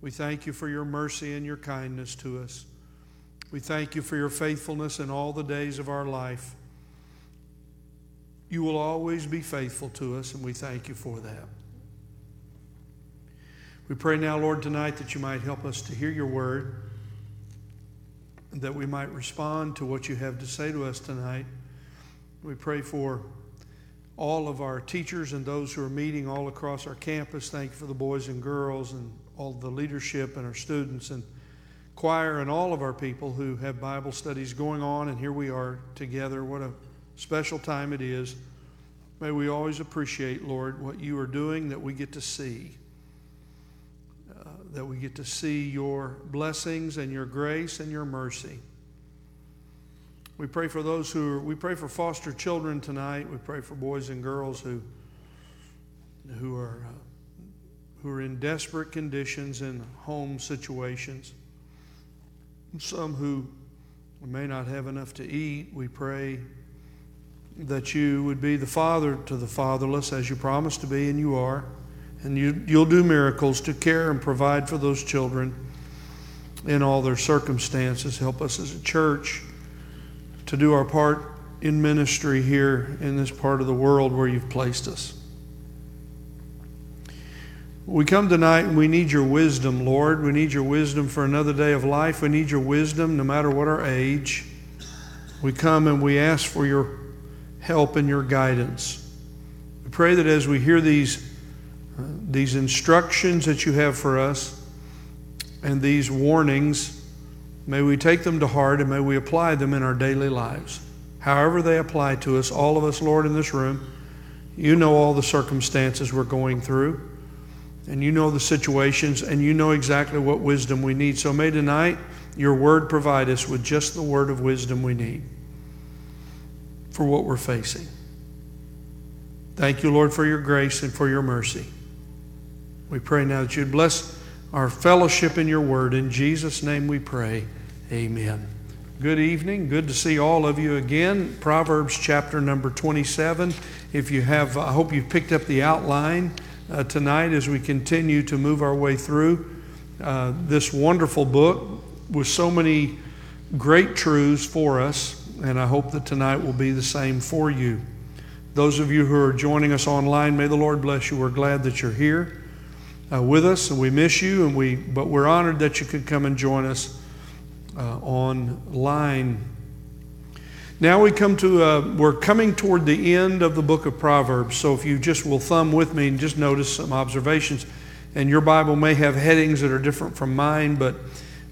We thank you for your mercy and your kindness to us. We thank you for your faithfulness in all the days of our life. You will always be faithful to us, and we thank you for that. We pray now, Lord, tonight that you might help us to hear your word, that we might respond to what you have to say to us tonight. We pray for all of our teachers and those who are meeting all across our campus. Thank you for the boys and girls and all the leadership and our students and choir and all of our people who have Bible studies going on. And here we are together. What a special time it is. May we always appreciate, Lord, what you are doing that we get to see. Uh, that we get to see your blessings and your grace and your mercy. We pray for those who are, we pray for foster children tonight. We pray for boys and girls who, who are, uh, who are in desperate conditions and home situations. Some who may not have enough to eat. We pray that you would be the father to the fatherless as you promised to be, and you are. And you, you'll do miracles to care and provide for those children in all their circumstances. Help us as a church to do our part in ministry here in this part of the world where you've placed us. We come tonight and we need your wisdom, Lord. We need your wisdom for another day of life. We need your wisdom no matter what our age. We come and we ask for your help and your guidance. We pray that as we hear these, uh, these instructions that you have for us and these warnings, May we take them to heart and may we apply them in our daily lives. However, they apply to us, all of us, Lord, in this room, you know all the circumstances we're going through, and you know the situations, and you know exactly what wisdom we need. So may tonight your word provide us with just the word of wisdom we need for what we're facing. Thank you, Lord, for your grace and for your mercy. We pray now that you'd bless our fellowship in your word. In Jesus' name we pray. Amen. Good evening. Good to see all of you again. Proverbs chapter number 27. If you have, I hope you've picked up the outline uh, tonight as we continue to move our way through uh, this wonderful book with so many great truths for us. And I hope that tonight will be the same for you. Those of you who are joining us online, may the Lord bless you. We're glad that you're here uh, with us, and we miss you, and we, but we're honored that you could come and join us uh, online. Now we come to, uh, we're coming toward the end of the book of Proverbs. So if you just will thumb with me and just notice some observations, and your Bible may have headings that are different from mine, but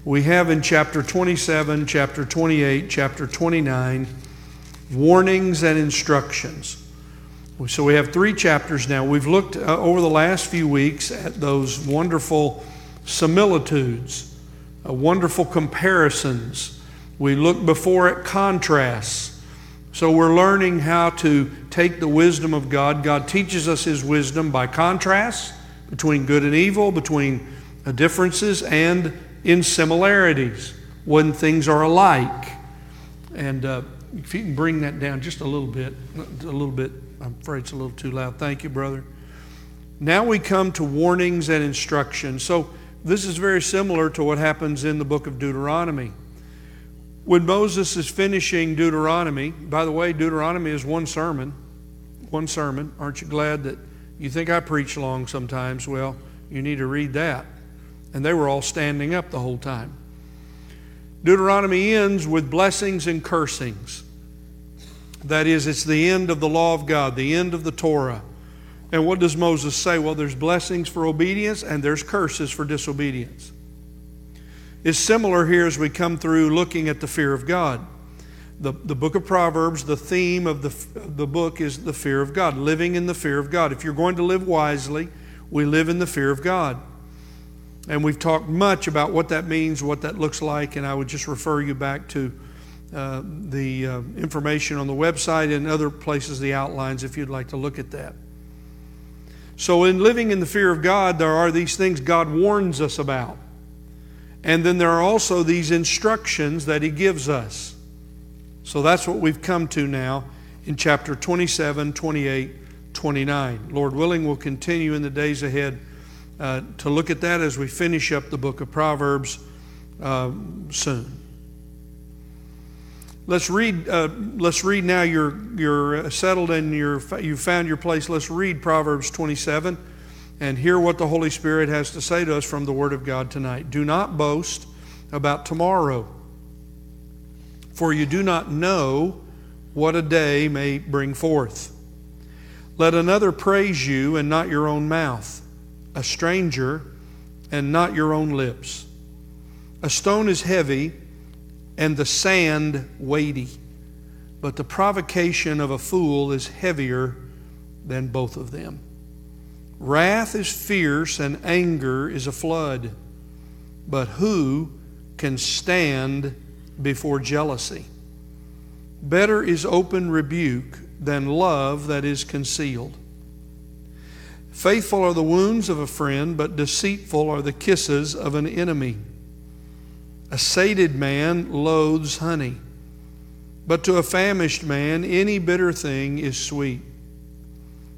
we have in chapter 27, chapter 28, chapter 29, warnings and instructions. So we have three chapters now. We've looked uh, over the last few weeks at those wonderful similitudes uh, wonderful comparisons. We look before at contrasts. So we're learning how to take the wisdom of God. God teaches us His wisdom by contrast between good and evil, between differences and in similarities when things are alike. And uh, if you can bring that down just a little bit, a little bit, I'm afraid it's a little too loud. Thank you, brother. Now we come to warnings and instructions. So this is very similar to what happens in the book of Deuteronomy. When Moses is finishing Deuteronomy, by the way, Deuteronomy is one sermon. One sermon. Aren't you glad that you think I preach long sometimes? Well, you need to read that. And they were all standing up the whole time. Deuteronomy ends with blessings and cursings. That is, it's the end of the law of God, the end of the Torah. And what does Moses say? Well, there's blessings for obedience and there's curses for disobedience. It's similar here as we come through looking at the fear of God. The, the book of Proverbs, the theme of the, the book is the fear of God, living in the fear of God. If you're going to live wisely, we live in the fear of God. And we've talked much about what that means, what that looks like, and I would just refer you back to uh, the uh, information on the website and other places, the outlines, if you'd like to look at that. So, in living in the fear of God, there are these things God warns us about. And then there are also these instructions that He gives us. So, that's what we've come to now in chapter 27, 28, 29. Lord willing, we'll continue in the days ahead uh, to look at that as we finish up the book of Proverbs uh, soon. Let's read. Uh, let's read now. You're you're settled and you're you found your place. Let's read Proverbs 27, and hear what the Holy Spirit has to say to us from the Word of God tonight. Do not boast about tomorrow, for you do not know what a day may bring forth. Let another praise you and not your own mouth, a stranger and not your own lips. A stone is heavy and the sand weighty. But the provocation of a fool is heavier than both of them. Wrath is fierce and anger is a flood. But who can stand before jealousy? Better is open rebuke than love that is concealed. Faithful are the wounds of a friend, but deceitful are the kisses of an enemy. A sated man loathes honey, but to a famished man, any bitter thing is sweet.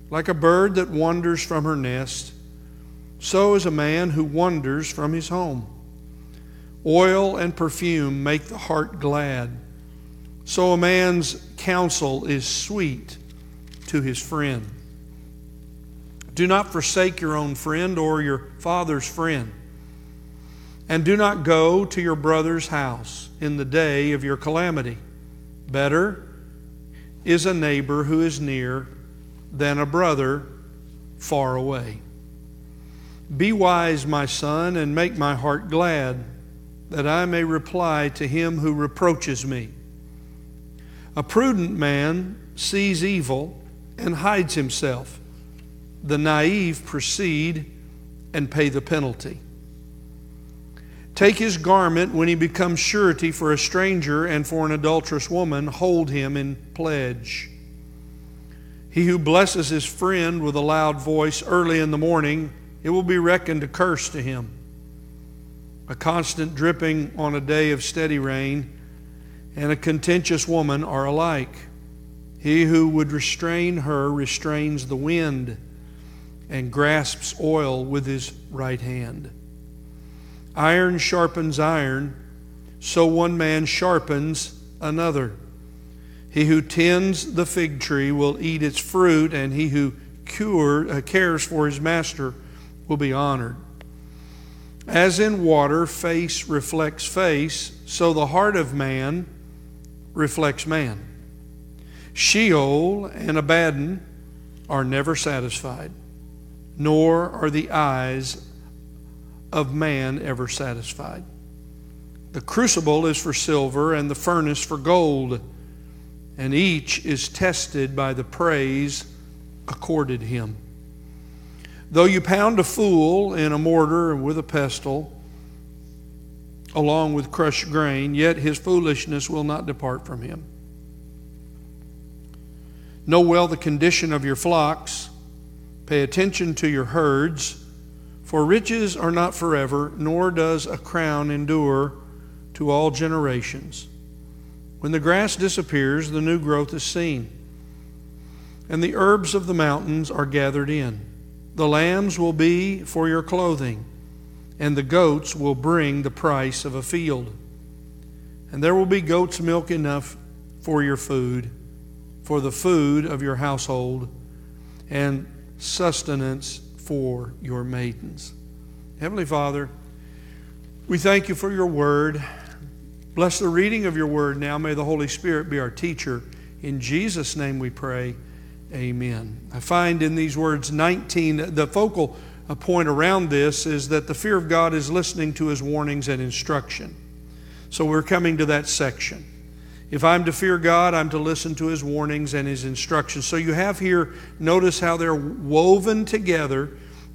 Like a bird that wanders from her nest, so is a man who wanders from his home. Oil and perfume make the heart glad, so a man's counsel is sweet to his friend. Do not forsake your own friend or your father's friend. And do not go to your brother's house in the day of your calamity. Better is a neighbor who is near than a brother far away. Be wise, my son, and make my heart glad, that I may reply to him who reproaches me. A prudent man sees evil and hides himself. The naive proceed and pay the penalty. Take his garment when he becomes surety for a stranger and for an adulterous woman, hold him in pledge. He who blesses his friend with a loud voice early in the morning, it will be reckoned a curse to him. A constant dripping on a day of steady rain and a contentious woman are alike. He who would restrain her restrains the wind and grasps oil with his right hand. Iron sharpens iron, so one man sharpens another. He who tends the fig tree will eat its fruit, and he who cure, uh, cares for his master will be honored. As in water, face reflects face, so the heart of man reflects man. Sheol and Abaddon are never satisfied, nor are the eyes of man ever satisfied. The crucible is for silver and the furnace for gold, and each is tested by the praise accorded him. Though you pound a fool in a mortar and with a pestle, along with crushed grain, yet his foolishness will not depart from him. Know well the condition of your flocks, pay attention to your herds for riches are not forever, nor does a crown endure to all generations. When the grass disappears, the new growth is seen, and the herbs of the mountains are gathered in. The lambs will be for your clothing, and the goats will bring the price of a field. And there will be goat's milk enough for your food, for the food of your household, and sustenance for your maidens. Heavenly Father, we thank you for your word. Bless the reading of your word now. May the Holy Spirit be our teacher. In Jesus' name we pray. Amen. I find in these words 19, the focal point around this is that the fear of God is listening to his warnings and instruction. So we're coming to that section. If I'm to fear God, I'm to listen to his warnings and his instructions. So you have here, notice how they're woven together.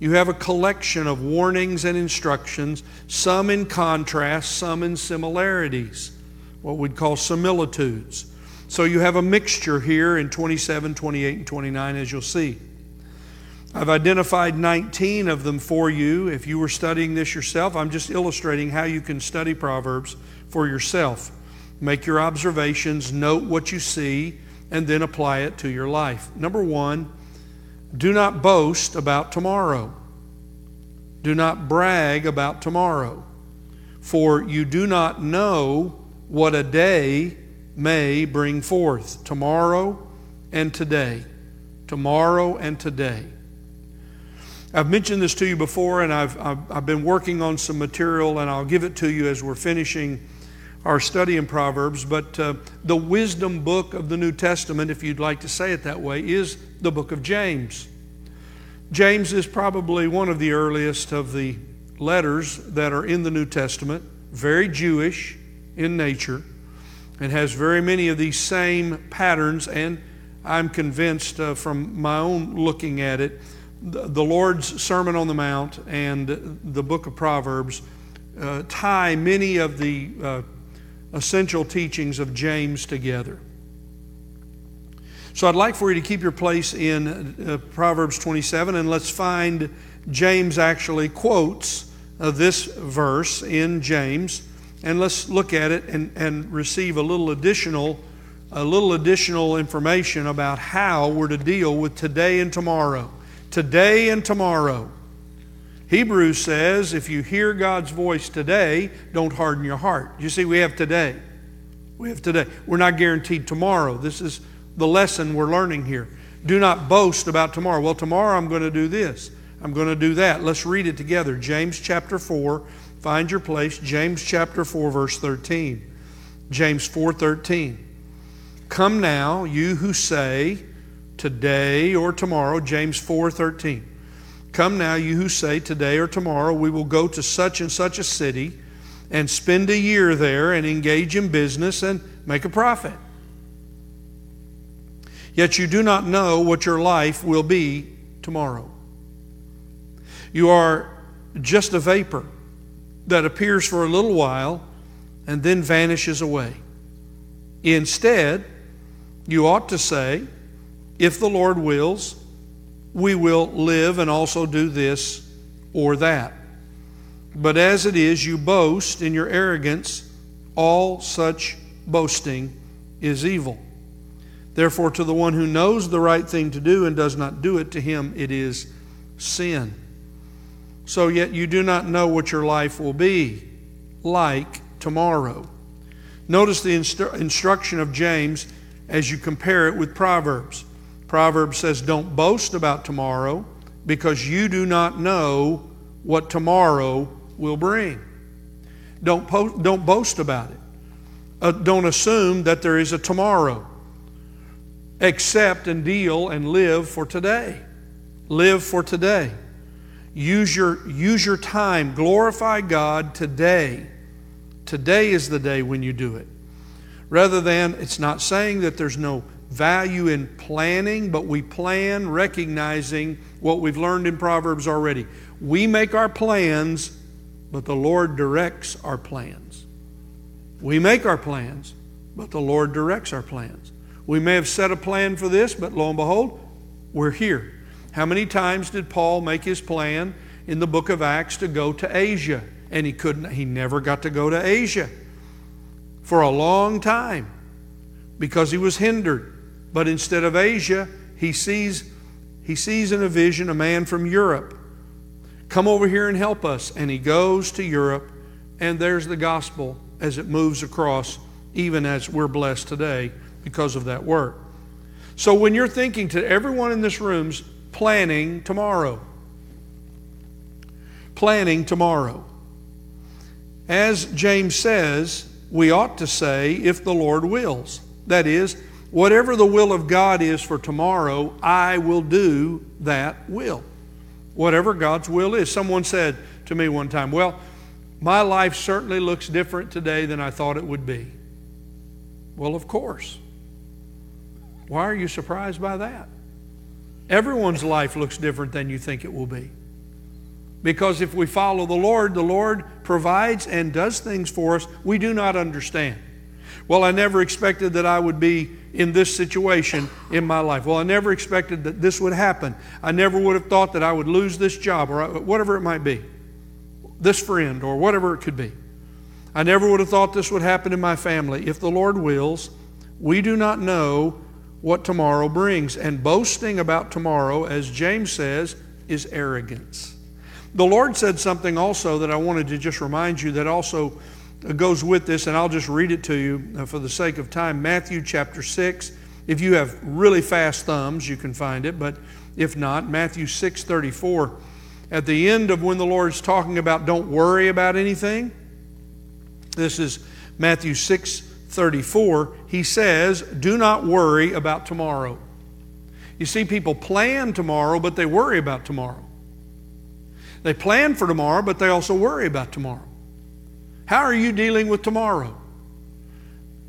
You have a collection of warnings and instructions, some in contrast, some in similarities, what we'd call similitudes. So you have a mixture here in 27, 28, and 29, as you'll see. I've identified 19 of them for you. If you were studying this yourself, I'm just illustrating how you can study Proverbs for yourself. Make your observations, note what you see, and then apply it to your life. Number one, do not boast about tomorrow. Do not brag about tomorrow, for you do not know what a day may bring forth. Tomorrow and today. Tomorrow and today. I've mentioned this to you before, and I've, I've, I've, been working on some material, and I'll give it to you as we're finishing our study in Proverbs. But uh, the wisdom book of the New Testament, if you'd like to say it that way, is the book of James. James is probably one of the earliest of the letters that are in the New Testament, very Jewish in nature, and has very many of these same patterns. And I'm convinced uh, from my own looking at it, the, Lord's Sermon on the Mount and the book of Proverbs uh, tie many of the uh, essential teachings of James together. So I'd like for you to keep your place in uh, Proverbs 27, and let's find James actually quotes uh, this verse in James, and let's look at it and, and receive a little additional, a little additional information about how we're to deal with today and tomorrow. Today and tomorrow. Hebrews says if you hear God's voice today, don't harden your heart. You see, we have today. We have today. We're not guaranteed tomorrow. This is the lesson we're learning here. Do not boast about tomorrow. Well, tomorrow I'm going to do this. I'm going to do that. Let's read it together. James chapter 4. Find your place. James chapter 4 verse 13. James 4:13. Come now, you who say today or tomorrow, James 4:13. Come now, you who say today or tomorrow we will go to such and such a city and spend a year there and engage in business and make a profit. Yet you do not know what your life will be tomorrow. You are just a vapor that appears for a little while and then vanishes away. Instead, you ought to say, if the Lord wills, we will live and also do this or that. But as it is, you boast in your arrogance, all such boasting is evil. Therefore, to the one who knows the right thing to do and does not do it, to him it is sin. So, yet you do not know what your life will be like tomorrow. Notice the instru- instruction of James as you compare it with Proverbs. Proverbs says, Don't boast about tomorrow because you do not know what tomorrow will bring. Don't, po- don't boast about it. Uh, don't assume that there is a tomorrow accept and deal and live for today. Live for today. Use your, use your time. Glorify God today. Today is the day when you do it. Rather than, it's not saying that there's no value in planning, but we plan recognizing what we've learned in Proverbs already. We make our plans, but the Lord directs our plans. We make our plans, but the Lord directs our plans. We may have set a plan for this, but lo and behold, we're here. How many times did Paul make his plan in the book of Acts to go to Asia? And he couldn't, he never got to go to Asia for a long time because he was hindered. But instead of Asia, he sees, he sees in a vision a man from Europe. Come over here and help us. And he goes to Europe, and there's the gospel as it moves across, even as we're blessed today because of that work. So when you're thinking to everyone in this room's planning tomorrow, planning tomorrow. As James says, we ought to say, if the Lord wills. That is, whatever the will of God is for tomorrow, I will do that will. Whatever God's will is. Someone said to me one time, Well, my life certainly looks different today than I thought it would be. Well, of course. Why are you surprised by that? Everyone's life looks different than you think it will be. Because if we follow the Lord, the Lord provides and does things for us we do not understand. Well, I never expected that I would be in this situation in my life. Well, I never expected that this would happen. I never would have thought that I would lose this job or whatever it might be, this friend or whatever it could be. I never would have thought this would happen in my family. If the Lord wills, we do not know what tomorrow brings. And boasting about tomorrow, as James says, is arrogance. The Lord said something also that I wanted to just remind you that also goes with this, and I'll just read it to you uh, for the sake of time. Matthew chapter 6. If you have really fast thumbs, you can find it, but if not, Matthew 6 34. At the end of when the Lord's talking about don't worry about anything, this is Matthew 6 34. He says, Do not worry about tomorrow. You see, people plan tomorrow, but they worry about tomorrow. They plan for tomorrow, but they also worry about tomorrow. How are you dealing with tomorrow?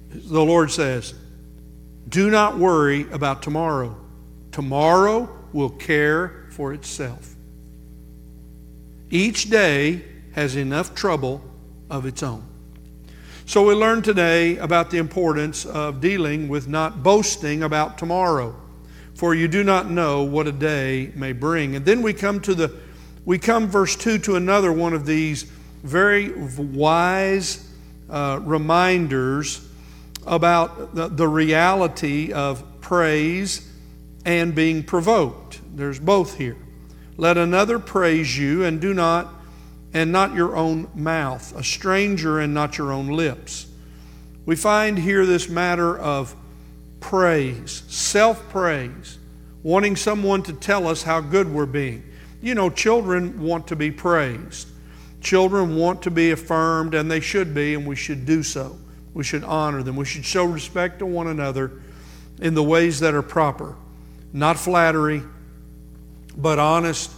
The Lord says, Do not worry about tomorrow. Tomorrow will care for itself. Each day has enough trouble of its own. So we learned today about the importance of dealing with not boasting about tomorrow, for you do not know what a day may bring. And then we come to the we come verse 2 to another one of these very wise uh, reminders about the, the reality of praise and being provoked. There's both here. Let another praise you and do not and not your own mouth, a stranger and not your own lips. We find here this matter of praise, self praise, wanting someone to tell us how good we're being. You know, children want to be praised. Children want to be affirmed, and they should be, and we should do so. We should honor them. We should show respect to one another in the ways that are proper. Not flattery, but honest,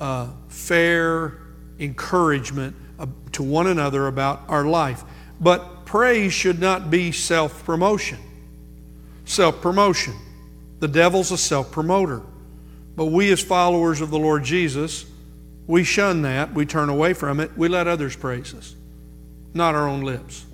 uh, fair, encouragement to one another about our life. But praise should not be self promotion. Self promotion. The devil's a self promoter. But we, as followers of the Lord Jesus, we shun that. We turn away from it. We let others praise us, not our own lips.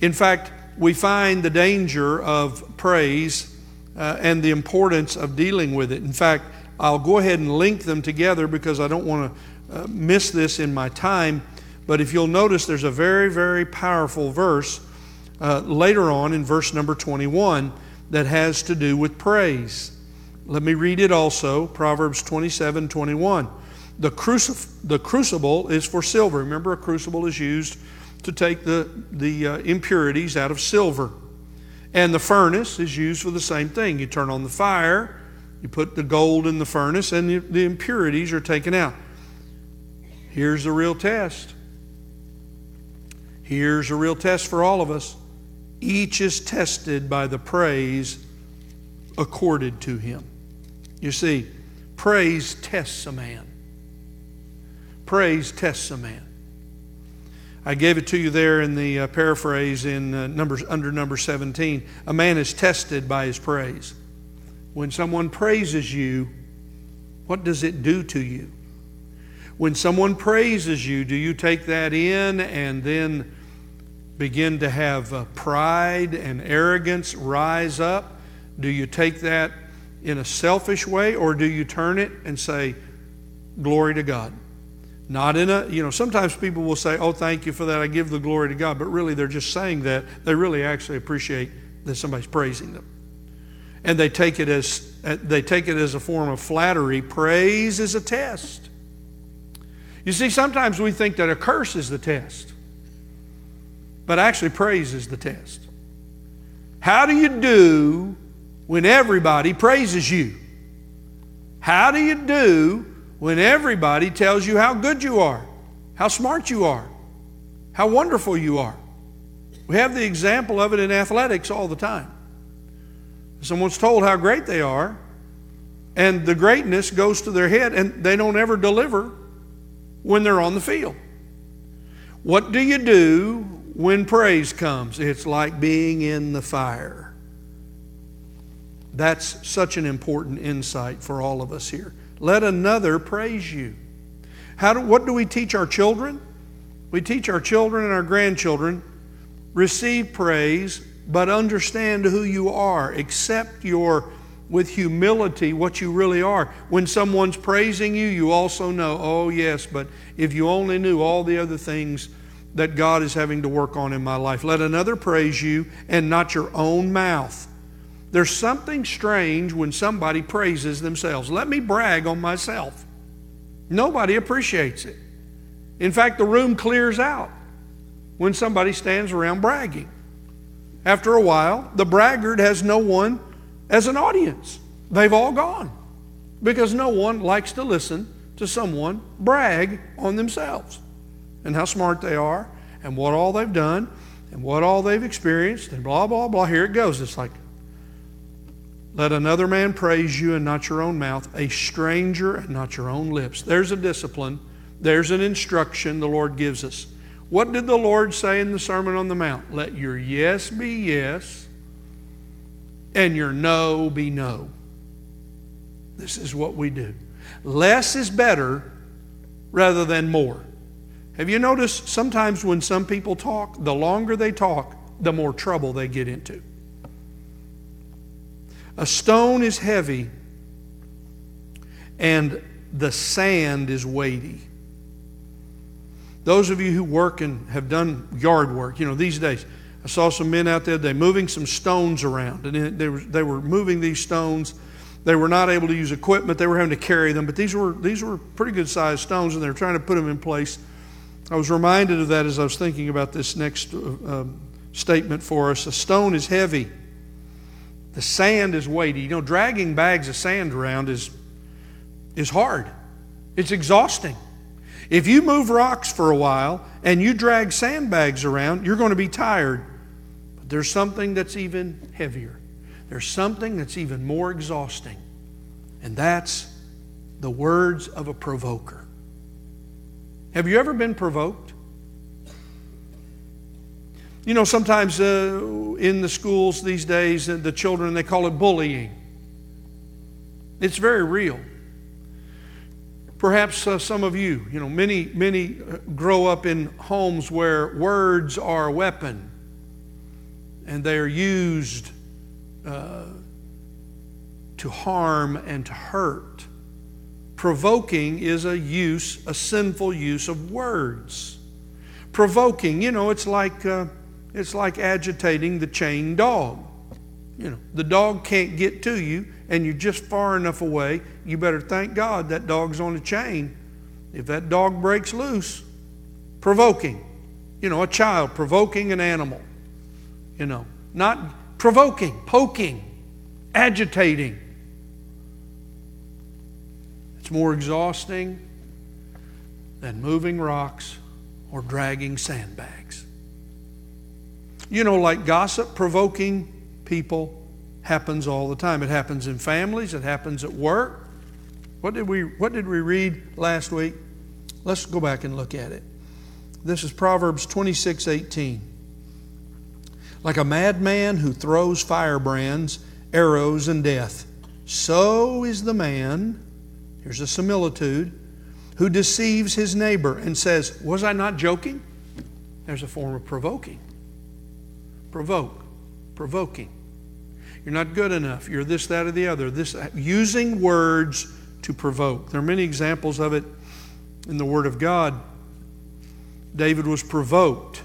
In fact, we find the danger of praise uh, and the importance of dealing with it. In fact, I'll go ahead and link them together because I don't want to uh, miss this in my time, but if you'll notice, there's a very, very powerful verse uh, later on in verse number 21 that has to do with praise. Let me read it also Proverbs 27 21. The, crucif- the crucible is for silver. Remember, a crucible is used to take the, the uh, impurities out of silver. And the furnace is used for the same thing. You turn on the fire, you put the gold in the furnace, and the, the impurities are taken out. Here's the real test. Here's a real test for all of us. Each is tested by the praise accorded to him. You see, praise tests a man. Praise tests a man. I gave it to you there in the uh, paraphrase in uh, numbers under number 17. A man is tested by his praise. When someone praises you, what does it do to you? When someone praises you, do you take that in and then begin to have uh, pride and arrogance rise up? Do you take that in a selfish way or do you turn it and say, Glory to God? Not in a, you know, sometimes people will say, Oh, thank you for that. I give the glory to God. But really, they're just saying that. They really actually appreciate that somebody's praising them. And they take it as, uh, they take it as a form of flattery. Praise is a test. You see, sometimes we think that a curse is the test, but actually, praise is the test. How do you do when everybody praises you? How do you do when everybody tells you how good you are, how smart you are, how wonderful you are? We have the example of it in athletics all the time. Someone's told how great they are, and the greatness goes to their head, and they don't ever deliver when they're on the field. What do you do when praise comes? It's like being in the fire. That's such an important insight for all of us here. Let another praise you. How do, what do we teach our children? We teach our children and our grandchildren receive praise, but understand who you are. Accept your with humility what you really are. When someone's praising you, you also know, oh, yes, but if you only knew all the other things that God is having to work on in my life. Let another praise you and not your own mouth. There's something strange when somebody praises themselves. Let me brag on myself. Nobody appreciates it. In fact, the room clears out when somebody stands around bragging. After a while, the braggart has no one as an audience. They've all gone because no one likes to listen to someone brag on themselves and how smart they are and what all they've done and what all they've experienced and blah, blah, blah. Here it goes. It's like, let another man praise you and not your own mouth, a stranger and not your own lips. There's a discipline, there's an instruction the Lord gives us. What did the Lord say in the Sermon on the Mount? Let your yes be yes and your no be no. This is what we do. Less is better rather than more. Have you noticed sometimes when some people talk, the longer they talk, the more trouble they get into? A stone is heavy and the sand is weighty. Those of you who work and have done yard work, you know, these days, I saw some men out there, they're moving some stones around. And they were, they were moving these stones. They were not able to use equipment, they were having to carry them. But these were, these were pretty good sized stones, and they were trying to put them in place. I was reminded of that as I was thinking about this next uh, um, statement for us. A stone is heavy, the sand is weighty. You know, dragging bags of sand around is, is hard, it's exhausting. If you move rocks for a while and you drag sandbags around, you're going to be tired. But there's something that's even heavier. There's something that's even more exhausting, and that's the words of a provoker. Have you ever been provoked? You know, sometimes uh, in the schools these days, uh, the children, they call it bullying. It's very real. Perhaps uh, some of you, you know, many, many uh, grow up in homes where words are a weapon and they are used uh, to harm and to hurt. Provoking is a use, a sinful use of words. Provoking, you know, it's like, uh, it's like agitating the chained dog. You know, the dog can't get to you, and you're just far enough away. You better thank God that dog's on a chain. If that dog breaks loose, provoking. You know, a child provoking an animal. You know, not provoking, poking, agitating. It's more exhausting than moving rocks or dragging sandbags. You know, like gossip, provoking people happens all the time. It happens in families, it happens at work. What did we, what did we read last week? Let's go back and look at it. This is Proverbs 26 18. Like a madman who throws firebrands, arrows, and death, so is the man Here's a similitude who deceives his neighbor and says, Was I not joking? There's a form of provoking. Provoke, provoking. You're not good enough. You're this, that, or the other. This using words to provoke. There are many examples of it in the Word of God. David was provoked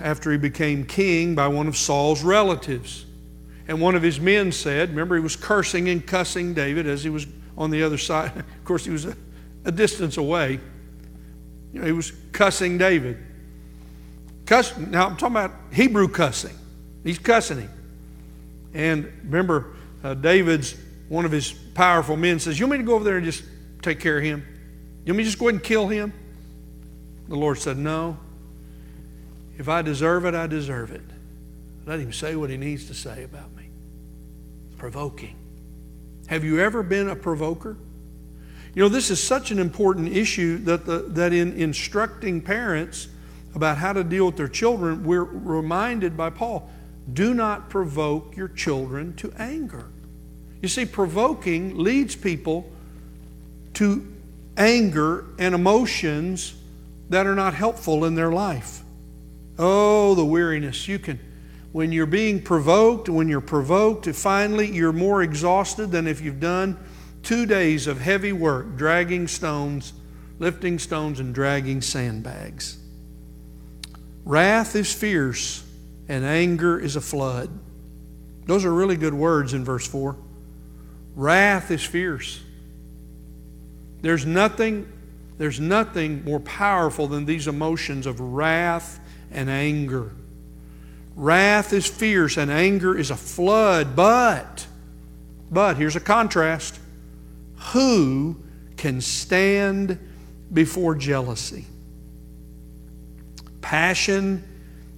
after he became king by one of Saul's relatives. And one of his men said, remember, he was cursing and cussing David as he was on the other side. Of course, he was a, a distance away. You know, he was cussing David. Cuss, now, I'm talking about Hebrew cussing. He's cussing him. And remember, uh, David's one of his powerful men says, You want me to go over there and just take care of him? You want me to just go ahead and kill him? The Lord said, No. If I deserve it, I deserve it. Let him say what he needs to say about me. Provoking. Have you ever been a provoker? You know, this is such an important issue that, the, that in instructing parents about how to deal with their children, we're reminded by Paul do not provoke your children to anger. You see, provoking leads people to anger and emotions that are not helpful in their life. Oh, the weariness. You can when you're being provoked, when you're provoked, finally you're more exhausted than if you've done two days of heavy work, dragging stones, lifting stones, and dragging sandbags. Wrath is fierce, and anger is a flood. Those are really good words in verse 4. Wrath is fierce. There's nothing, there's nothing more powerful than these emotions of wrath and anger. Wrath is fierce and anger is a flood, but, but here's a contrast. Who can stand before jealousy? Passion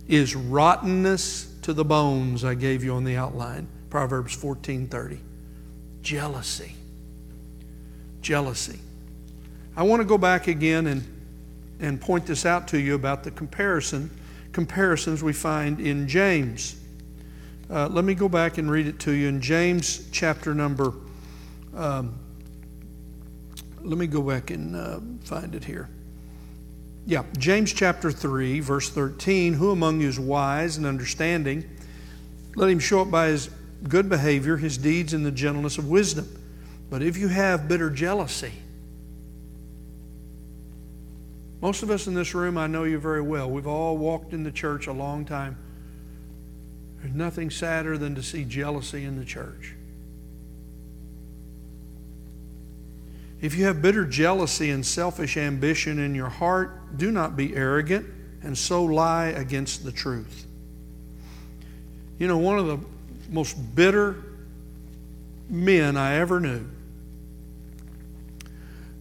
is rottenness to the bones, I gave you on the outline. Proverbs 14:30. Jealousy. Jealousy. I want to go back again and, and point this out to you about the comparison comparisons we find in James. Uh, let me go back and read it to you in James chapter number. Um, let me go back and uh, find it here. Yeah, James chapter 3, verse 13. Who among you is wise and understanding? Let him show it by his good behavior, his deeds, and the gentleness of wisdom. But if you have bitter jealousy, most of us in this room, I know you very well. We've all walked in the church a long time. There's nothing sadder than to see jealousy in the church. If you have bitter jealousy and selfish ambition in your heart, do not be arrogant and so lie against the truth. You know, one of the most bitter men I ever knew,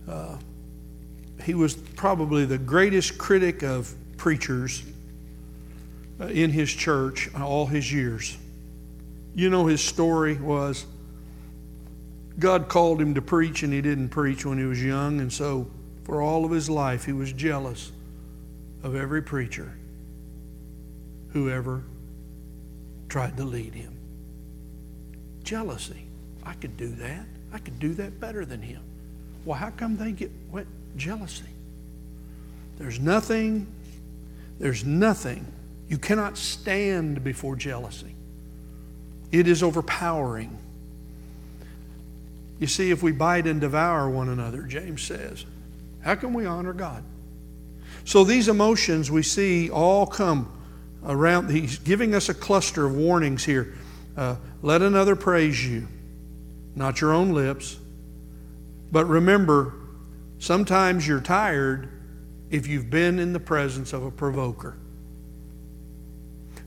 uh, he was probably the greatest critic of preachers uh, in his church all his years. You know, his story was God called him to preach, and he didn't preach when he was young, and so for all of his life, he was jealous of every preacher who ever tried to lead him. Jealousy. I could do that. I could do that better than him. Well, how come they get what? Jealousy. There's nothing, there's nothing. You cannot stand before jealousy. It is overpowering. You see, if we bite and devour one another, James says, how can we honor God? So these emotions we see all come around. He's giving us a cluster of warnings here. Uh, let another praise you, not your own lips. But remember, sometimes you're tired if you've been in the presence of a provoker.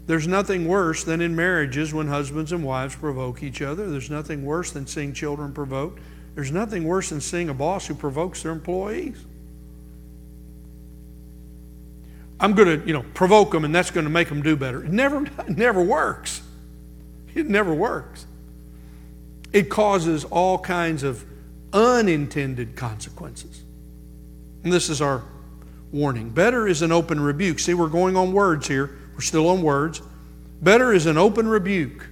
There's nothing worse than in marriages when husbands and wives provoke each other. There's nothing worse than seeing children provoked. There's nothing worse than seeing a boss who provokes their employees. I'm going to, you know, provoke them and that's going to make them do better. It never, it never works. It never works. It causes all kinds of unintended consequences. And this is our warning. Better is an open rebuke. See, we're going on words here. We're still on words. Better is an open rebuke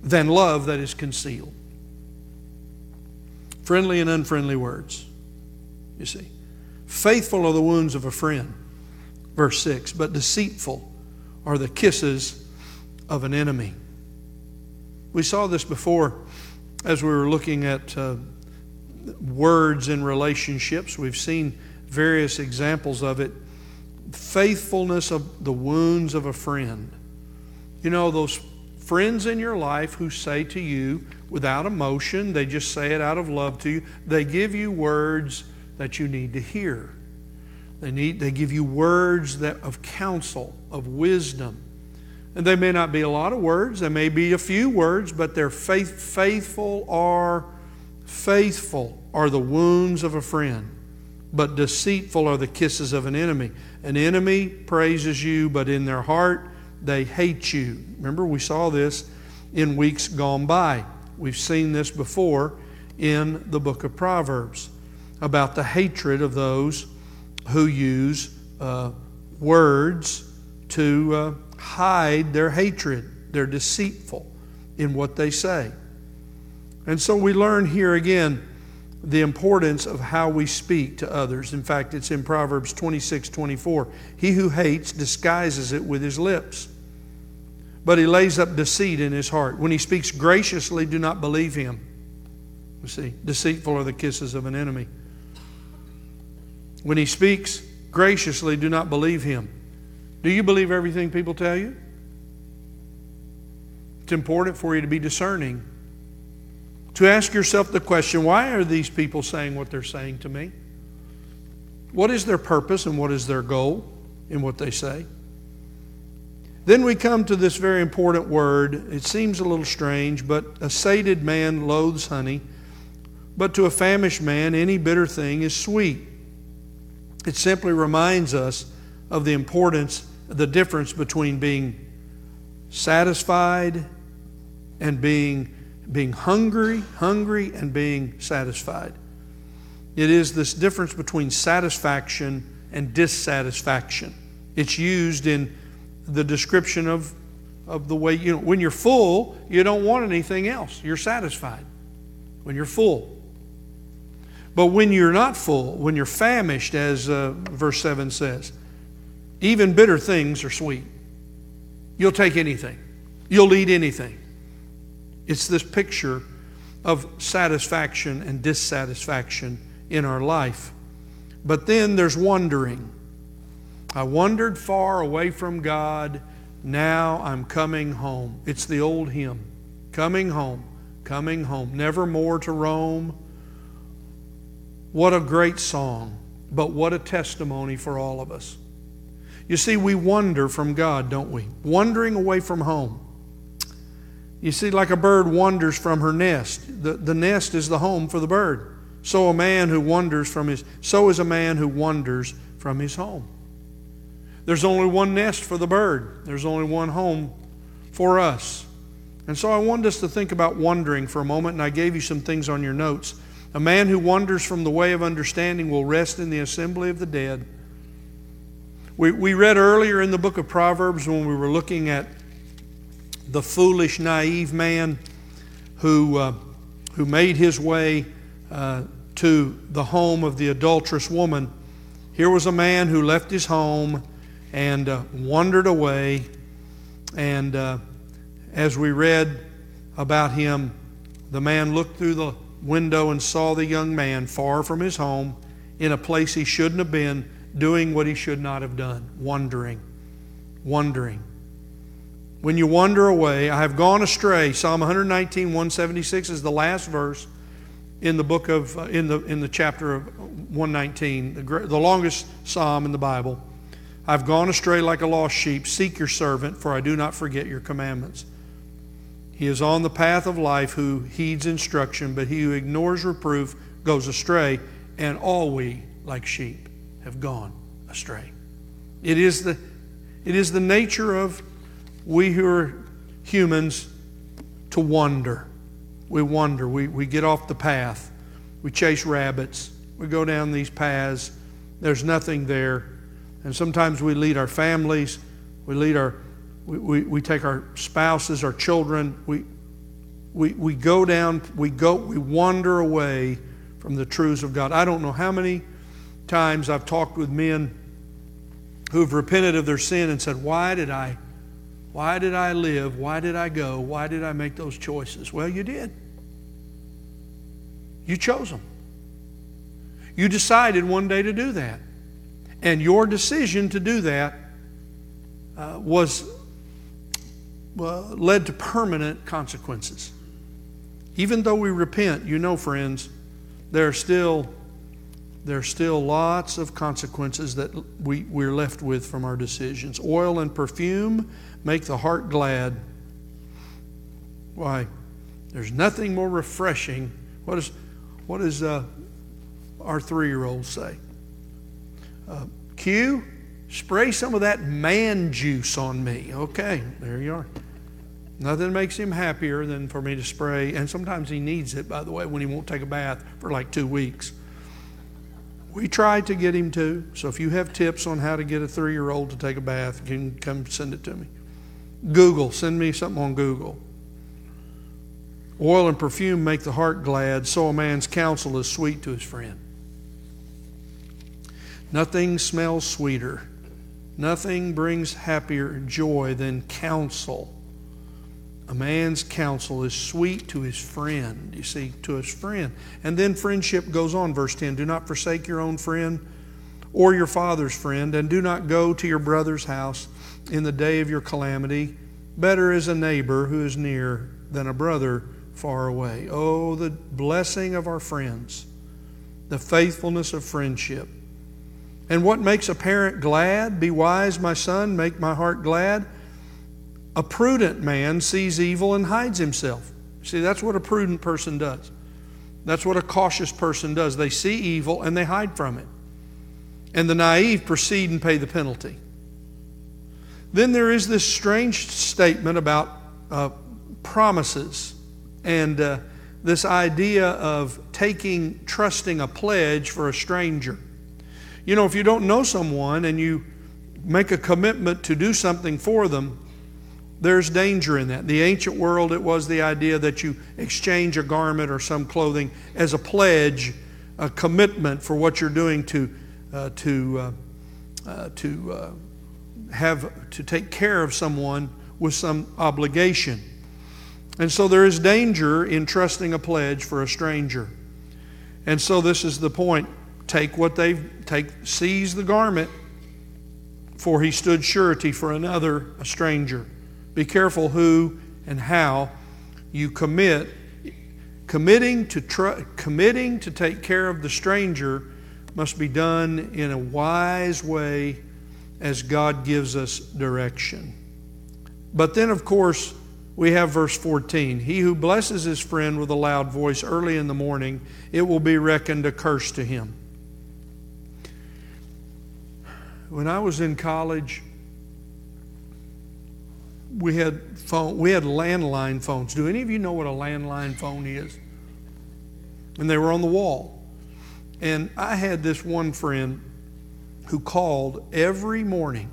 than love that is concealed. Friendly and unfriendly words, you see. Faithful are the wounds of a friend, verse 6, but deceitful are the kisses of an enemy. We saw this before as we were looking at uh, words in relationships. We've seen various examples of it faithfulness of the wounds of a friend. You know, those friends in your life who say to you without emotion, they just say it out of love to you, they give you words that you need to hear. They, need, they give you words that, of counsel, of wisdom. And they may not be a lot of words, they may be a few words, but they're faith, faithful are faithful are the wounds of a friend, but deceitful are the kisses of an enemy. An enemy praises you, but in their heart they hate you. Remember, we saw this in weeks gone by. We've seen this before in the book of Proverbs about the hatred of those who use uh, words to uh, hide their hatred. They're deceitful in what they say. And so we learn here again the importance of how we speak to others. In fact, it's in Proverbs 26 24. He who hates disguises it with his lips, but he lays up deceit in his heart. When he speaks graciously, do not believe him. You see, deceitful are the kisses of an enemy. When he speaks graciously, do not believe him. Do you believe everything people tell you? It's important for you to be discerning to ask yourself the question why are these people saying what they're saying to me? What is their purpose and what is their goal in what they say? Then we come to this very important word. It seems a little strange, but a sated man loathes honey, but to a famished man, any bitter thing is sweet. It simply reminds us of the importance, the difference between being satisfied and being, being hungry, hungry and being satisfied. It is this difference between satisfaction and dissatisfaction. It's used in the description of, of the way, you know, when you're full, you don't want anything else. You're satisfied when you're full. But when you're not full, when you're famished, as uh, verse 7 says, even bitter things are sweet. You'll take anything, you'll eat anything. It's this picture of satisfaction and dissatisfaction in our life. But then there's wandering. I wandered far away from God. Now I'm coming home. It's the old hymn coming home, coming home. Never more to roam. What a great song, but what a testimony for all of us. You see, we wander from God, don't we? Wandering away from home. You see, like a bird wanders from her nest, the, the nest is the home for the bird. So a man who wanders from his so is a man who wanders from his home. There's only one nest for the bird. There's only one home for us. And so I wanted us to think about wandering for a moment, and I gave you some things on your notes. A man who wanders from the way of understanding will rest in the assembly of the dead. We, we read earlier in the book of Proverbs when we were looking at the foolish, naive man who, uh, who made his way uh, to the home of the adulterous woman. Here was a man who left his home and uh, wandered away. And uh, as we read about him, the man looked through the window and saw the young man far from his home in a place he shouldn't have been, doing what he should not have done, wandering, wandering. When you wander away, I have gone astray. Psalm 119, 176 is the last verse in the book of, uh, in, the, in the chapter of 119, the, the longest psalm in the Bible. I've gone astray like a lost sheep. Seek your servant, for I do not forget your commandments. He is on the path of life who heeds instruction, but he who ignores reproof goes astray, and all we, like sheep, have gone astray. It is the, it is the nature of we who are humans to wander. We wander. We, we get off the path. We chase rabbits. We go down these paths. There's nothing there. And sometimes we lead our families. We lead our, we, we, we take our spouses, our children. We, we, we go down, we go, we wander away from the truths of God. I don't know how many times I've talked with men who've repented of their sin and said, Why did I why did I live? Why did I go? Why did I make those choices? Well, you did. You chose them. You decided one day to do that. And your decision to do that uh, was uh, led to permanent consequences. Even though we repent, you know, friends, there are still there are still lots of consequences that we, we're left with from our decisions. Oil and perfume make the heart glad. Why? There's nothing more refreshing. What, is, what does uh, our three year old say? Uh, Q, spray some of that man juice on me. Okay, there you are. Nothing makes him happier than for me to spray, and sometimes he needs it, by the way, when he won't take a bath for like two weeks. We try to get him to, so if you have tips on how to get a three year old to take a bath, you can come send it to me. Google, send me something on Google. Oil and perfume make the heart glad, so a man's counsel is sweet to his friend. Nothing smells sweeter, nothing brings happier joy than counsel. A man's counsel is sweet to his friend, you see, to his friend. And then friendship goes on, verse 10 Do not forsake your own friend or your father's friend, and do not go to your brother's house in the day of your calamity. Better is a neighbor who is near than a brother far away. Oh, the blessing of our friends, the faithfulness of friendship. And what makes a parent glad? Be wise, my son, make my heart glad. A prudent man sees evil and hides himself. See, that's what a prudent person does. That's what a cautious person does. They see evil and they hide from it. And the naive proceed and pay the penalty. Then there is this strange statement about uh, promises and uh, this idea of taking, trusting a pledge for a stranger. You know, if you don't know someone and you make a commitment to do something for them, there's danger in that. In the ancient world, it was the idea that you exchange a garment or some clothing as a pledge, a commitment for what you're doing to, uh, to, uh, uh, to uh, have to take care of someone with some obligation. And so there is danger in trusting a pledge for a stranger. And so this is the point. Take what they've take seize the garment, for he stood surety for another, a stranger. Be careful who and how you commit. Committing to tr- committing to take care of the stranger must be done in a wise way as God gives us direction. But then, of course, we have verse 14 He who blesses his friend with a loud voice early in the morning, it will be reckoned a curse to him. When I was in college, we had phone, we had landline phones. Do any of you know what a landline phone is? And they were on the wall. And I had this one friend who called every morning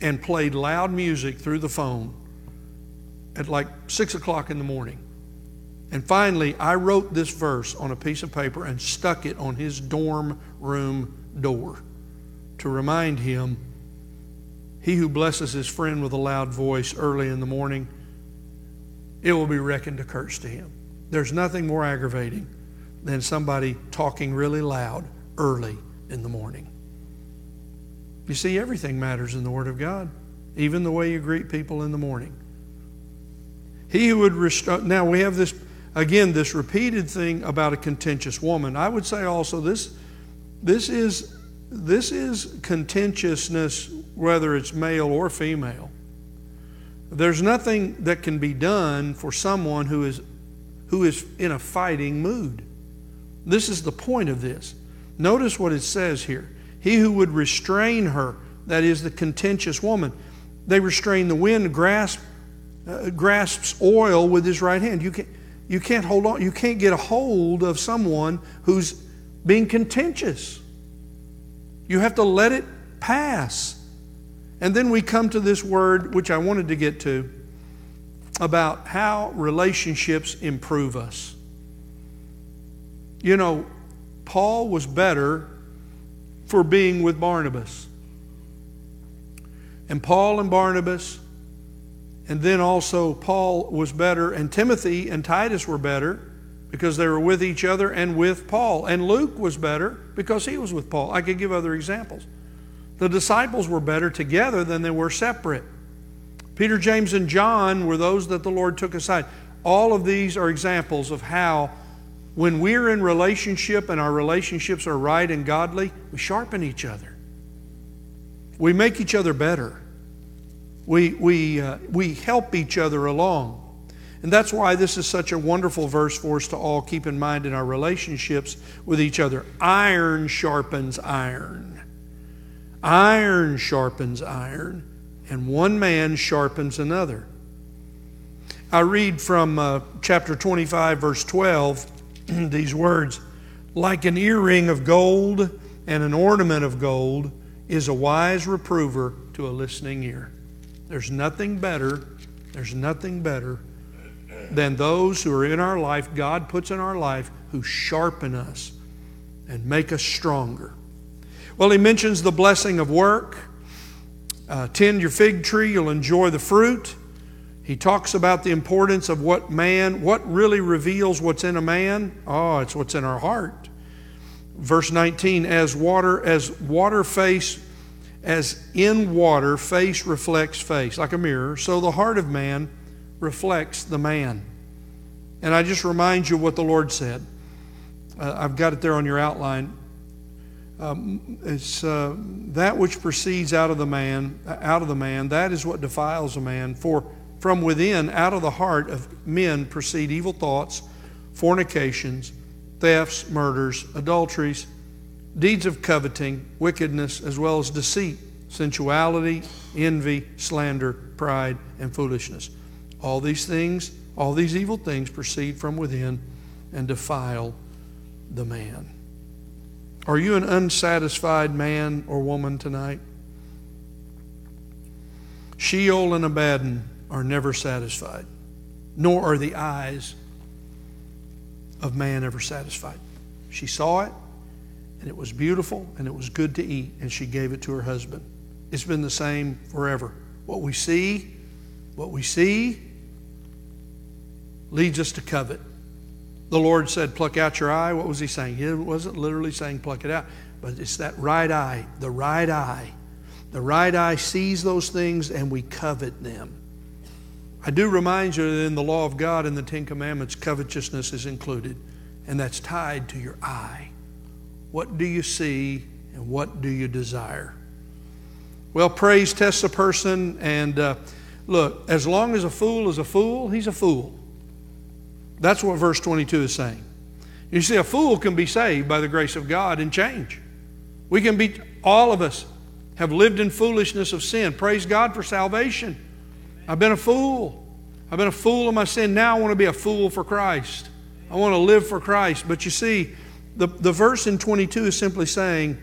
and played loud music through the phone at like six o'clock in the morning. And finally, I wrote this verse on a piece of paper and stuck it on his dorm room door to remind him he who blesses his friend with a loud voice early in the morning, it will be reckoned a curse to him. There's nothing more aggravating than somebody talking really loud early in the morning. You see, everything matters in the Word of God, even the way you greet people in the morning. He who would restore, now we have this, again, this repeated thing about a contentious woman. I would say also this, this is, this is contentiousness, whether it's male or female. There's nothing that can be done for someone who is, who is in a fighting mood. This is the point of this. Notice what it says here. He who would restrain her, that is the contentious woman, they restrain the wind, grasp, uh, grasps oil with his right hand. You can't, you can't hold on, you can't get a hold of someone who's being contentious. You have to let it pass. And then we come to this word, which I wanted to get to, about how relationships improve us. You know, Paul was better for being with Barnabas. And Paul and Barnabas, and then also Paul was better, and Timothy and Titus were better because they were with each other and with Paul. And Luke was better because he was with Paul. I could give other examples. The disciples were better together than they were separate. Peter, James, and John were those that the Lord took aside. All of these are examples of how when we're in relationship and our relationships are right and godly, we sharpen each other. We make each other better. We, we, uh, we help each other along. And that's why this is such a wonderful verse for us to all keep in mind in our relationships with each other. Iron sharpens iron. Iron sharpens iron, and one man sharpens another. I read from uh, chapter 25, verse 12. these words like an earring of gold and an ornament of gold is a wise reprover to a listening ear. There's nothing better, there's nothing better than those who are in our life, God puts in our life, who sharpen us and make us stronger. Well, he mentions the blessing of work. Uh, tend your fig tree, you'll enjoy the fruit. He talks about the importance of what man, what really reveals what's in a man. Oh, it's what's in our heart. Verse 19, as water, as water face, as in water face reflects face, like a mirror, so the heart of man reflects the man. And I just remind you what the Lord said. Uh, I've got it there on your outline. Um, it's uh, that which proceeds out of the man, out of the man. That is what defiles a man. For from within, out of the heart of men, proceed evil thoughts, fornications, thefts, murders, adulteries, deeds of coveting, wickedness, as well as deceit, sensuality, envy, slander, pride, and foolishness. All these things, all these evil things proceed from within and defile the man. Are you an unsatisfied man or woman tonight? Sheol and Abaddon are never satisfied, nor are the eyes of man ever satisfied. She saw it, and it was beautiful, and it was good to eat, and she gave it to her husband. It's been the same forever. What we see, what we see leads us to covet. The Lord said, Pluck out your eye. What was He saying? He wasn't literally saying, Pluck it out, but it's that right eye, the right eye. The right eye sees those things and we covet them. I do remind you that in the law of God, in the Ten Commandments, covetousness is included, and that's tied to your eye. What do you see and what do you desire? Well, praise tests a person, and uh, look, as long as a fool is a fool, he's a fool. That's what verse 22 is saying. You see, a fool can be saved by the grace of God and change. We can be, all of us have lived in foolishness of sin. Praise God for salvation. I've been a fool. I've been a fool of my sin. Now I want to be a fool for Christ. I want to live for Christ. But you see, the, the verse in 22 is simply saying,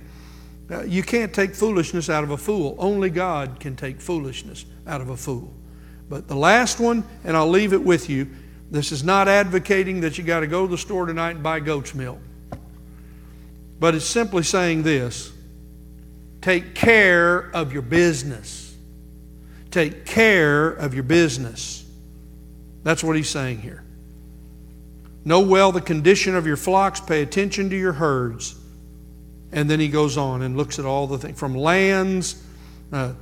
uh, you can't take foolishness out of a fool. Only God can take foolishness out of a fool. But the last one, and I'll leave it with you, this is not advocating that you got to go to the store tonight and buy goat's milk. But it's simply saying this take care of your business. Take care of your business. That's what he's saying here. Know well the condition of your flocks, pay attention to your herds. And then he goes on and looks at all the things from lands uh,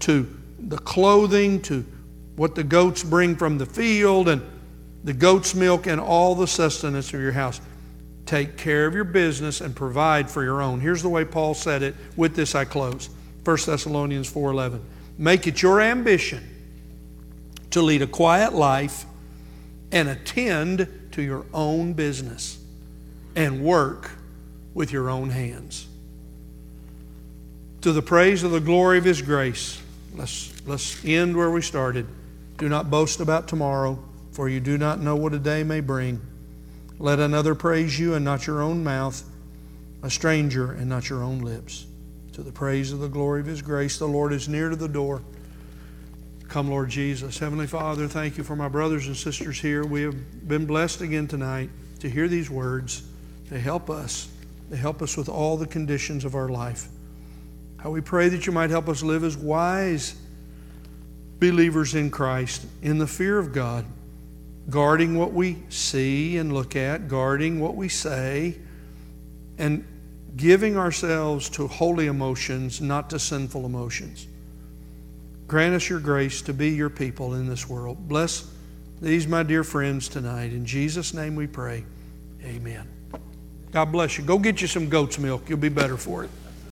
to the clothing to what the goats bring from the field and the goat's milk, and all the sustenance of your house. Take care of your business and provide for your own. Here's the way Paul said it. With this I close. 1 Thessalonians 4:11. Make it your ambition to lead a quiet life and attend to your own business and work with your own hands. To the praise of the glory of his grace. Let's let's end where we started. Do not boast about tomorrow for you do not know what a day may bring. Let another praise you and not your own mouth, a stranger and not your own lips. To the praise of the glory of his grace, the Lord is near to the door. Come, Lord Jesus. Heavenly Father, thank you for my brothers and sisters here. We have been blessed again tonight to hear these words. They help us. They help us with all the conditions of our life. How we pray that you might help us live as wise believers in Christ, in the fear of God guarding what we see and look at, guarding what we say, and giving ourselves to holy emotions, not to sinful emotions. Grant us your grace to be your people in this world. Bless these, my dear friends, tonight. In Jesus' name we pray. Amen. God bless you. Go get you some goat's milk. You'll be better for it.